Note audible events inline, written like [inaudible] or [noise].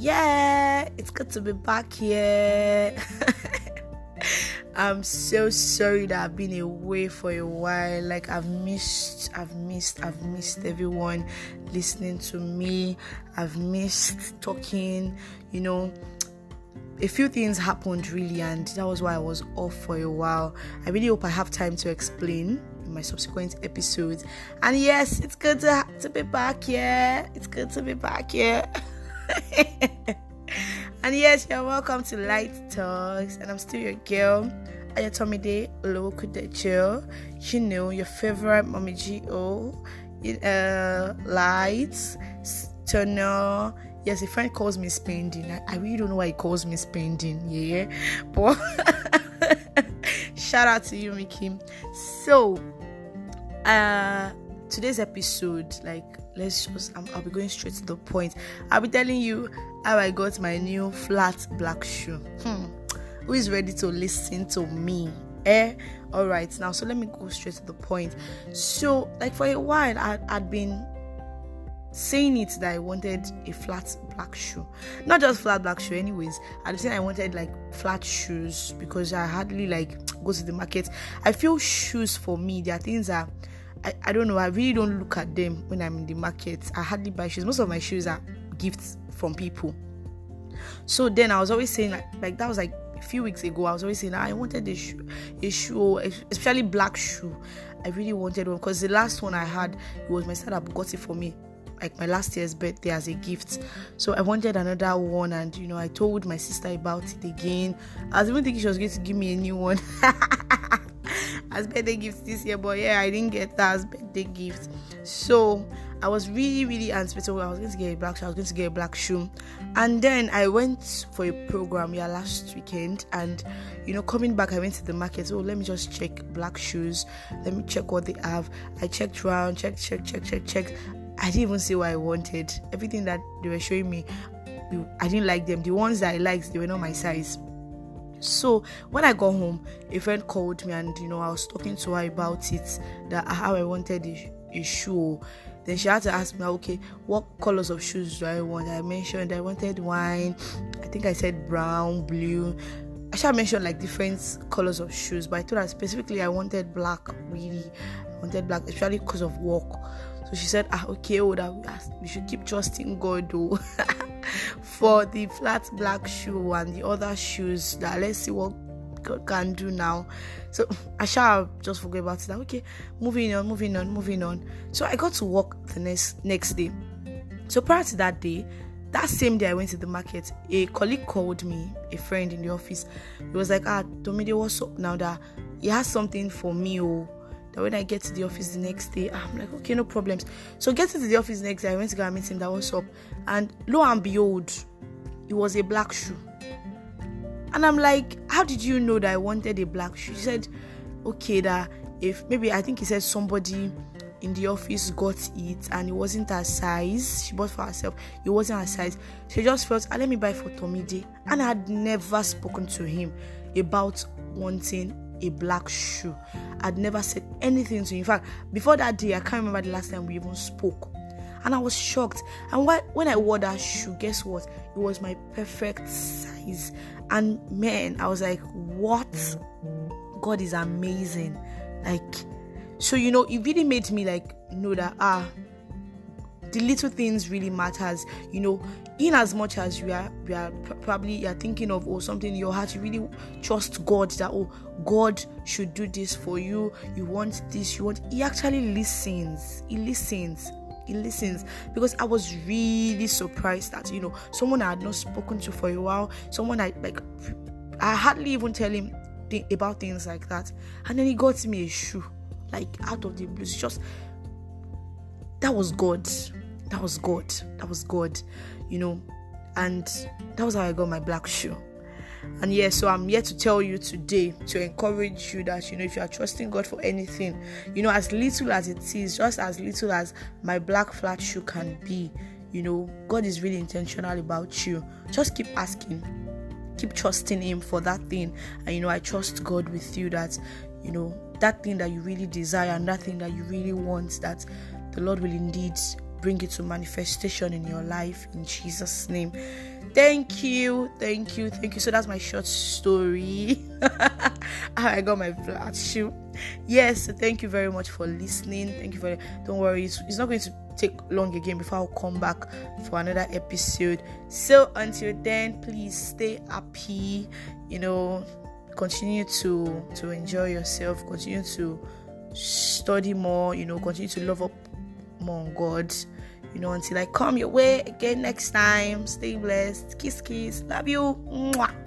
yeah, it's good to be back here. [laughs] I'm so sorry that I've been away for a while. Like I've missed, I've missed, I've missed everyone listening to me. I've missed talking, you know. A few things happened really, and that was why I was off for a while. I really hope I have time to explain in my subsequent episodes. And yes, it's good to, to be back here. It's good to be back here. [laughs] [laughs] and yes, you're welcome to Light Talks, and I'm still your girl, Ayatomide Olokudecho. You know, your favorite mommy G.O. Uh, lights, Turner. Yes, a friend calls me spending. I, I really don't know why he calls me spending, yeah. But [laughs] shout out to you, Mickey. So, uh, today's episode, like let's just i will be going straight to the point i'll be telling you how i got my new flat black shoe hmm. who is ready to listen to me eh all right now so let me go straight to the point so like for a while I, i'd been saying it that I wanted a flat black shoe. Not just flat black shoe, anyways. I'd saying I wanted like flat shoes because I hardly like go to the market. I feel shoes for me, there are things that I, I don't know, I really don't look at them when I'm in the market. I hardly buy shoes. Most of my shoes are gifts from people. So then I was always saying like, like that was like a few weeks ago. I was always saying ah, I wanted a shoe, a shoe, oh, especially black shoe. I really wanted one because the last one I had it was my startup got it for me like my last year's birthday as a gift. So I wanted another one, and you know, I told my sister about it again. I was even thinking she was going to give me a new one. [laughs] as birthday gift this year, but yeah, I didn't get that as birthday gift. So I was really, really anticipating. I was going to get a black shoe. I was going to get a black shoe, and then I went for a program yeah last weekend, and you know, coming back, I went to the market. Oh, let me just check black shoes. Let me check what they have. I checked around, check, check, check, check, check. I didn't even see what I wanted. Everything that they were showing me, I didn't like them. The ones that I liked, they were not my size. So when I got home, a friend called me and you know I was talking to her about it that how I wanted a, a shoe. Then she had to ask me, okay, what colors of shoes do I want? I mentioned I wanted wine. I think I said brown, blue. I should mention like different colors of shoes, but I told her specifically I wanted black. Really, I wanted black, especially because of work. So she said, ah, okay, oh, we should keep trusting God, though. [laughs] for the flat black shoe and the other shoes that let's see what God can do now. So [laughs] I shall just forget about that. Okay, moving on, moving on, moving on. So I got to work the next next day. So prior to that day, that same day I went to the market, a colleague called me, a friend in the office. He was like, Ah, Tomide, what's up now that he has something for me, oh that when I get to the office the next day, I'm like, okay, no problems. So getting to the office the next day, I went to go and meet him. That was up, and lo and behold, it was a black shoe. And I'm like, how did you know that I wanted a black shoe? He said, okay, that if maybe I think he said somebody in the office got it and it wasn't her size. She bought for herself. It wasn't her size. She just felt, ah, let me buy for Tomide. And I had never spoken to him about wanting a black shoe. I'd never said anything to him. In fact, before that day, I can't remember the last time we even spoke. And I was shocked. And when I wore that shoe, guess what? It was my perfect size. And man, I was like, what? God is amazing. Like, so you know, it really made me like know that ah, the little things really matters. You know, in as much as you are you are probably you're thinking of or oh, something in your heart you really trust god that oh god should do this for you. You want this you want he actually listens he listens he listens. Because i was really surprised that you know someone i had not spoken to for a while someone i like i hardly even tell him th- about things like that. And then he got me a shoe like out of the blue. It's just that was god that was god that was god you know, and that was how I got my black shoe. And yeah, so I'm here to tell you today to encourage you that you know if you are trusting God for anything, you know, as little as it is, just as little as my black flat shoe can be, you know, God is really intentional about you. Just keep asking, keep trusting Him for that thing. And you know, I trust God with you that you know that thing that you really desire and that thing that you really want that the Lord will indeed bring it to manifestation in your life in Jesus' name. Thank you, thank you, thank you. So that's my short story. [laughs] Ah, I got my flat shoe. Yes, thank you very much for listening. Thank you for don't worry, it's, it's not going to take long again before I'll come back for another episode. So until then, please stay happy, you know, continue to to enjoy yourself, continue to study more, you know, continue to love up more on God you know, until I come your way again next time. Stay blessed. Kiss, kiss. Love you. Mwah.